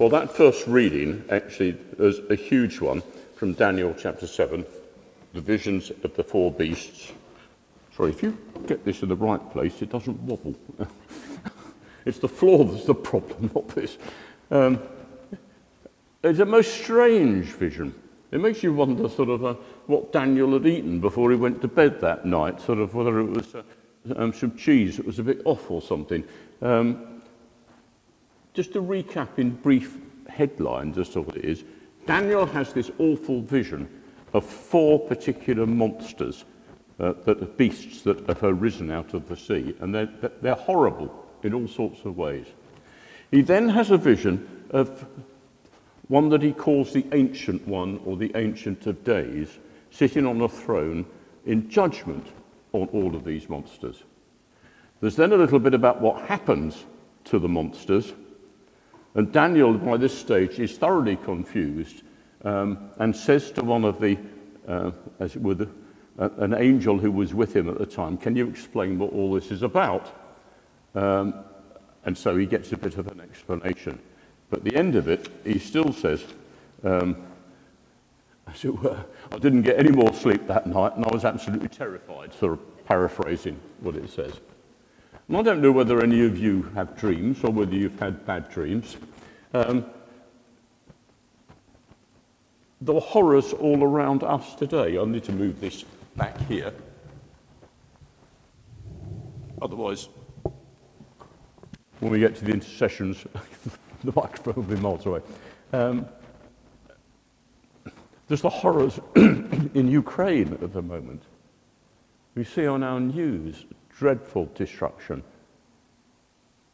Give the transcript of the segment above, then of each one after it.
Well, that first reading actually is a huge one from Daniel chapter 7, the visions of the four beasts. Sorry, if you get this in the right place, it doesn't wobble. it's the floor that's the problem, not this. Um, it's a most strange vision. It makes you wonder sort of uh, what Daniel had eaten before he went to bed that night, sort of whether it was uh, um, some cheese that was a bit off or something. Um, just to recap in brief headlines as to what it is, Daniel has this awful vision of four particular monsters, uh, that are beasts that have arisen out of the sea, and they're, they're horrible in all sorts of ways. He then has a vision of one that he calls the Ancient One or the Ancient of Days, sitting on a throne in judgment on all of these monsters. There's then a little bit about what happens to the monsters, and Daniel, by this stage, is thoroughly confused um, and says to one of the, uh, as it were, uh, an angel who was with him at the time, Can you explain what all this is about? Um, and so he gets a bit of an explanation. But the end of it, he still says, um, as it were, I didn't get any more sleep that night and I was absolutely terrified, sort of paraphrasing what it says. I don't know whether any of you have dreams or whether you've had bad dreams. Um, are horrors all around us today. I need to move this back here. Otherwise, when we get to the intercessions, the microphone will be miles away. Um, there's the horrors in Ukraine at the moment. We see on our news dreadful destruction.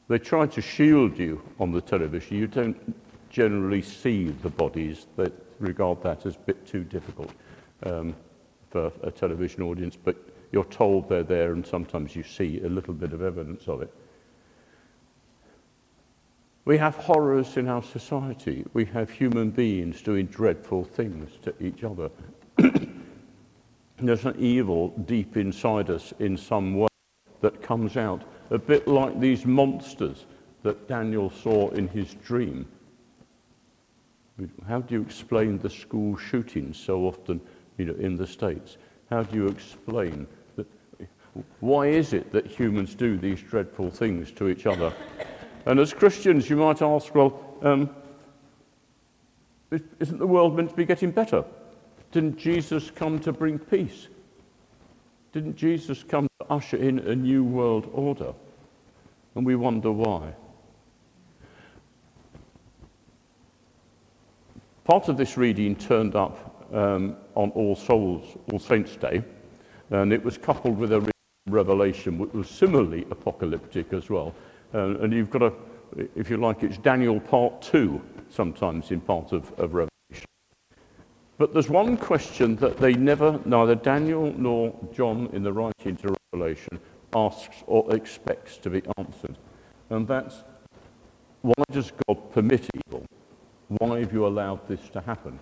They try to shield you on the television. You don't generally see the bodies. They regard that as a bit too difficult um, for a television audience, but you're told they're there and sometimes you see a little bit of evidence of it. We have horrors in our society. We have human beings doing dreadful things to each other. There's an evil deep inside us in some way that comes out, a bit like these monsters that Daniel saw in his dream. How do you explain the school shootings so often you know, in the States? How do you explain that? Why is it that humans do these dreadful things to each other? And as Christians, you might ask, well, um, isn't the world meant to be getting better? Didn't Jesus come to bring peace? Didn't Jesus come usher in a new world order? And we wonder why. Part of this reading turned up um, on All Souls, All Saints' Day, and it was coupled with a revelation which was similarly apocalyptic as well. Uh, and you've got a, if you like, it's Daniel part two sometimes in part of, of Revelation. But there's one question that they never, neither Daniel nor John in the writing to Asks or expects to be answered. And that's why does God permit evil? Why have you allowed this to happen?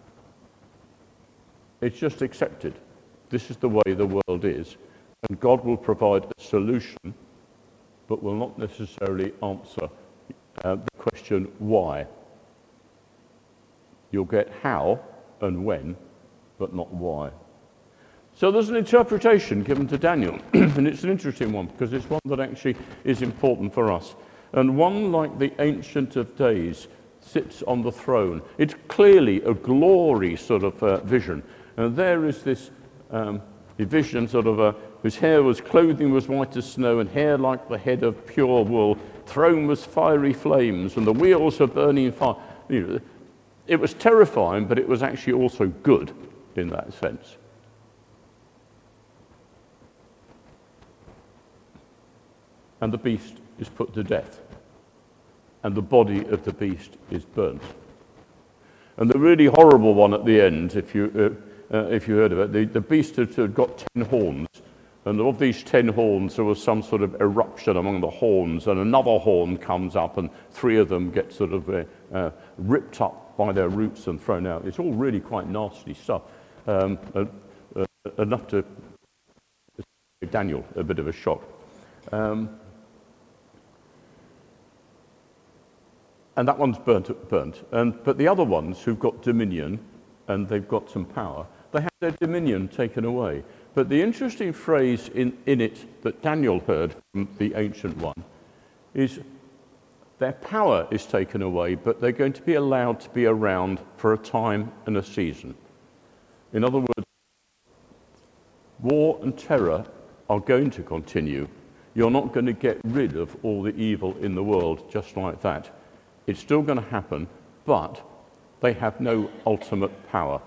It's just accepted. This is the way the world is. And God will provide a solution but will not necessarily answer uh, the question why. You'll get how and when, but not why. So there's an interpretation given to Daniel, and it's an interesting one because it's one that actually is important for us. And one like the Ancient of Days sits on the throne. It's clearly a glory sort of uh, vision. And there is this um, vision sort of a whose hair was clothing was white as snow, and hair like the head of pure wool. Throne was fiery flames, and the wheels were burning fire. You know, it was terrifying, but it was actually also good in that sense. And the beast is put to death, and the body of the beast is burnt. And the really horrible one at the end, if you, uh, uh, if you heard of it, the, the beast had, had got ten horns, and of these ten horns, there was some sort of eruption among the horns, and another horn comes up, and three of them get sort of uh, uh, ripped up by their roots and thrown out. It's all really quite nasty stuff, um, uh, uh enough to give Daniel a bit of a shock. Um, and that one's burnt, burnt. And, but the other ones who've got dominion and they've got some power, they have their dominion taken away. But the interesting phrase in, in it that Daniel heard from the ancient one is their power is taken away, but they're going to be allowed to be around for a time and a season. In other words, war and terror are going to continue. You're not going to get rid of all the evil in the world just like that. It's still going to happen, but they have no ultimate power.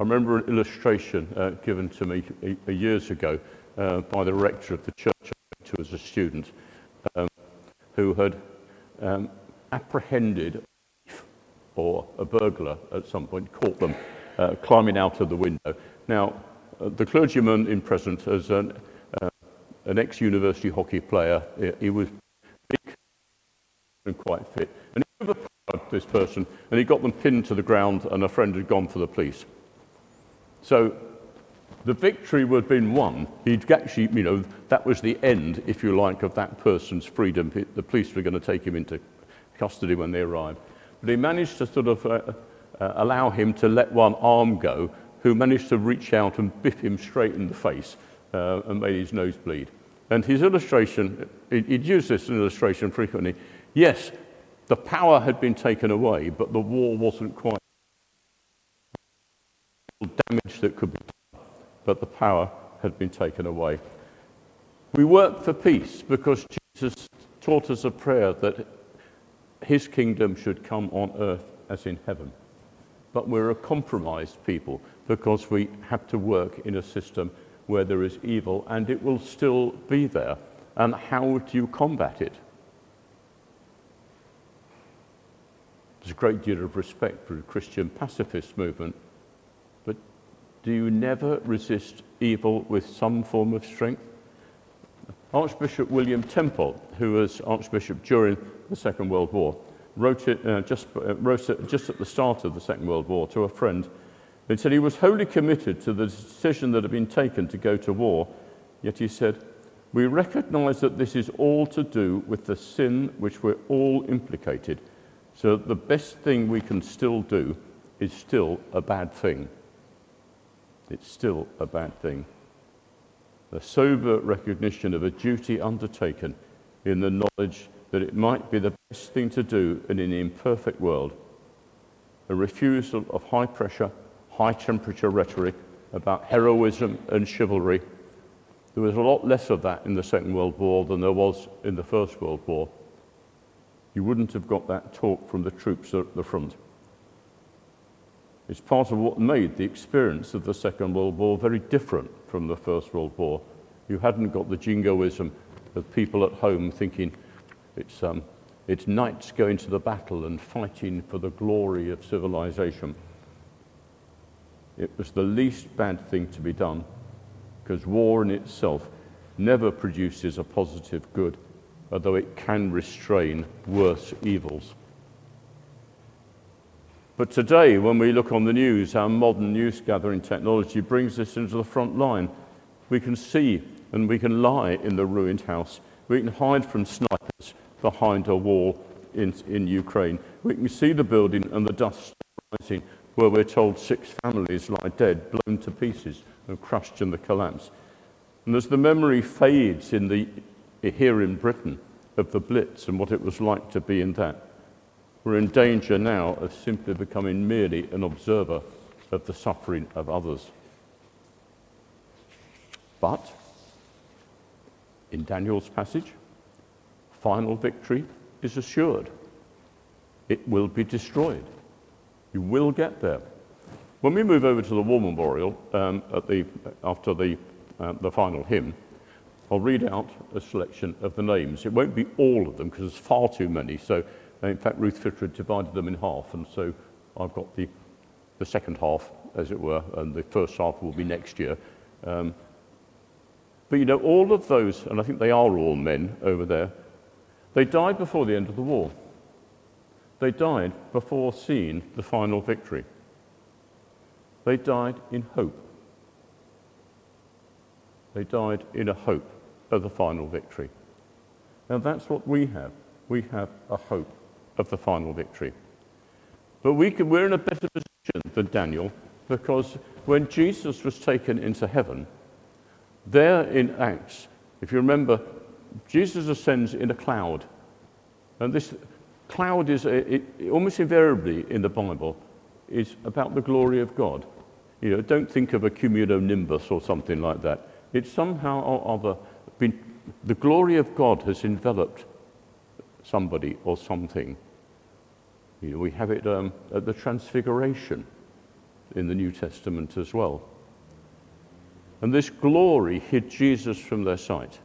I remember an illustration uh, given to me a, a years ago uh, by the rector of the church I went to as a student, um, who had um, apprehended a thief or a burglar at some point, caught them uh, climbing out of the window. Now, uh, the clergyman in present, as an, uh, an ex-university hockey player, he was quite fit, and he overpowered this person, and he got them pinned to the ground, and a friend had gone for the police. So the victory would have been won. He'd actually, you know, that was the end, if you like, of that person's freedom. The police were going to take him into custody when they arrived. But he managed to sort of uh, uh, allow him to let one arm go, who managed to reach out and biff him straight in the face uh, and made his nose bleed. And his illustration, he'd use this illustration frequently. Yes, the power had been taken away, but the war wasn't quite damage that could be done, but the power had been taken away. We work for peace because Jesus taught us a prayer that his kingdom should come on earth as in heaven. But we're a compromised people because we have to work in a system where there is evil and it will still be there. And how do you combat it? There's a great deal of respect for the Christian pacifist movement but do you never resist evil with some form of strength? Archbishop William Temple, who was Archbishop during the Second World War, wrote it, uh, just, uh, wrote it just at the start of the Second World War to a friend. He said he was wholly committed to the decision that had been taken to go to war, yet he said, We recognize that this is all to do with the sin which we're all implicated, so the best thing we can still do is still a bad thing it's still a bad thing. A sober recognition of a duty undertaken in the knowledge that it might be the best thing to do in an imperfect world. A refusal of high pressure, high temperature rhetoric about heroism and chivalry. There was a lot less of that in the Second World War than there was in the First World War. You wouldn't have got that talk from the troops at the front. It's part of what made the experience of the Second World War very different from the First World War. You hadn't got the jingoism of people at home thinking it's, um, it's knights going to the battle and fighting for the glory of civilization. It was the least bad thing to be done because war in itself never produces a positive good, although it can restrain worse evils. But today, when we look on the news, our modern news gathering technology brings this into the front line. We can see and we can lie in the ruined house. We can hide from snipers behind a wall in, in Ukraine. We can see the building and the dust rising where we're told six families lie dead, blown to pieces and crushed in the collapse. And as the memory fades in the, here in Britain of the Blitz and what it was like to be in that, we're in danger now of simply becoming merely an observer of the suffering of others. But in Daniel's passage, final victory is assured. It will be destroyed. You will get there. When we move over to the war memorial um, the, after the, uh, the final hymn, I'll read out a selection of the names. It won't be all of them because there's far too many. So in fact, Ruth Fitter divided them in half, and so I've got the, the second half, as it were, and the first half will be next year. Um, but you know, all of those, and I think they are all men over there, they died before the end of the war. They died before seeing the final victory. They died in hope. They died in a hope of the final victory. Now, that's what we have. We have a hope of the final victory. But we can, we're in a better position than Daniel because when Jesus was taken into heaven, there in Acts, if you remember, Jesus ascends in a cloud. And this cloud is a, it, almost invariably in the Bible is about the glory of God. You know, don't think of a cumulonimbus or something like that. It's somehow or other been, the glory of God has enveloped somebody or something. You know, we have it um, at the Transfiguration in the New Testament as well. And this glory hid Jesus from their sight.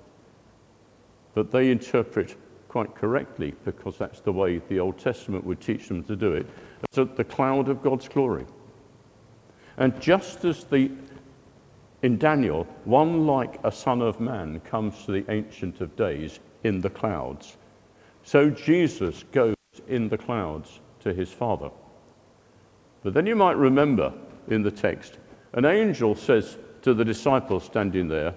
But they interpret quite correctly, because that's the way the Old Testament would teach them to do it, as the cloud of God's glory. And just as the, in Daniel, one like a son of man comes to the Ancient of Days in the clouds, so Jesus goes in the clouds to his Father. But then you might remember in the text, an angel says to the disciples standing there,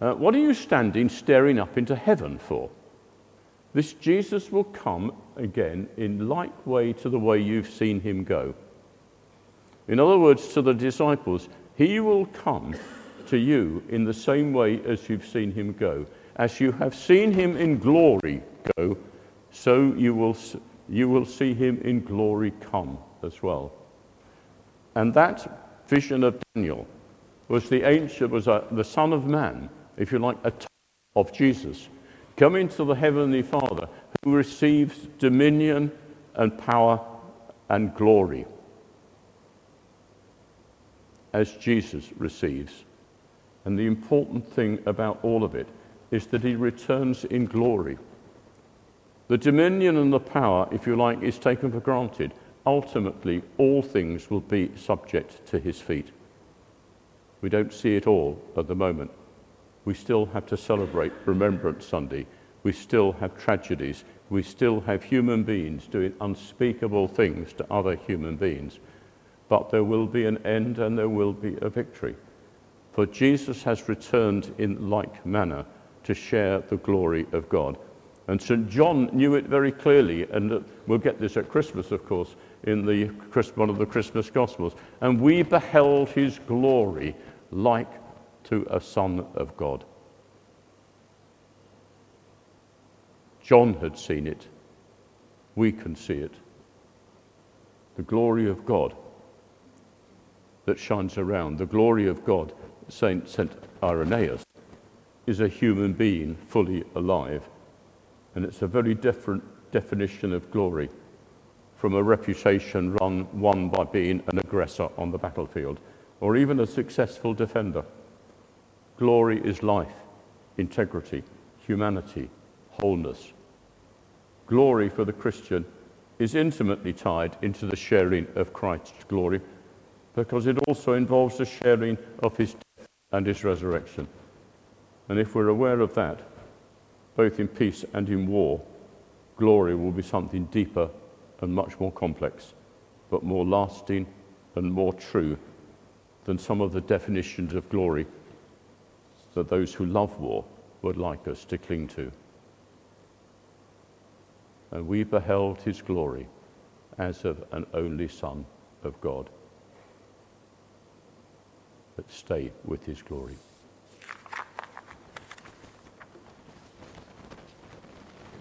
uh, What are you standing staring up into heaven for? This Jesus will come again in like way to the way you've seen him go. In other words, to the disciples, he will come to you in the same way as you've seen him go. As you have seen him in glory go, so you will, you will see him in glory come as well. And that vision of Daniel was the ancient, was a, the Son of Man, if you like, a type of Jesus, coming to the Heavenly Father, who receives dominion and power and glory as Jesus receives. And the important thing about all of it is that he returns in glory. The dominion and the power, if you like, is taken for granted. Ultimately, all things will be subject to his feet. We don't see it all at the moment. We still have to celebrate Remembrance Sunday. We still have tragedies. We still have human beings doing unspeakable things to other human beings. But there will be an end and there will be a victory. For Jesus has returned in like manner to share the glory of God. And St. John knew it very clearly, and uh, we'll get this at Christmas, of course, in the, one of the Christmas Gospels. And we beheld his glory like to a Son of God. John had seen it. We can see it. The glory of God that shines around, the glory of God, Saint, Saint Irenaeus, is a human being fully alive. And it's a very different definition of glory from a reputation run, won by being an aggressor on the battlefield or even a successful defender. Glory is life, integrity, humanity, wholeness. Glory for the Christian is intimately tied into the sharing of Christ's glory because it also involves the sharing of his death and his resurrection. And if we're aware of that, both in peace and in war, glory will be something deeper and much more complex, but more lasting and more true than some of the definitions of glory that those who love war would like us to cling to. And we beheld his glory as of an only Son of God. But stay with his glory.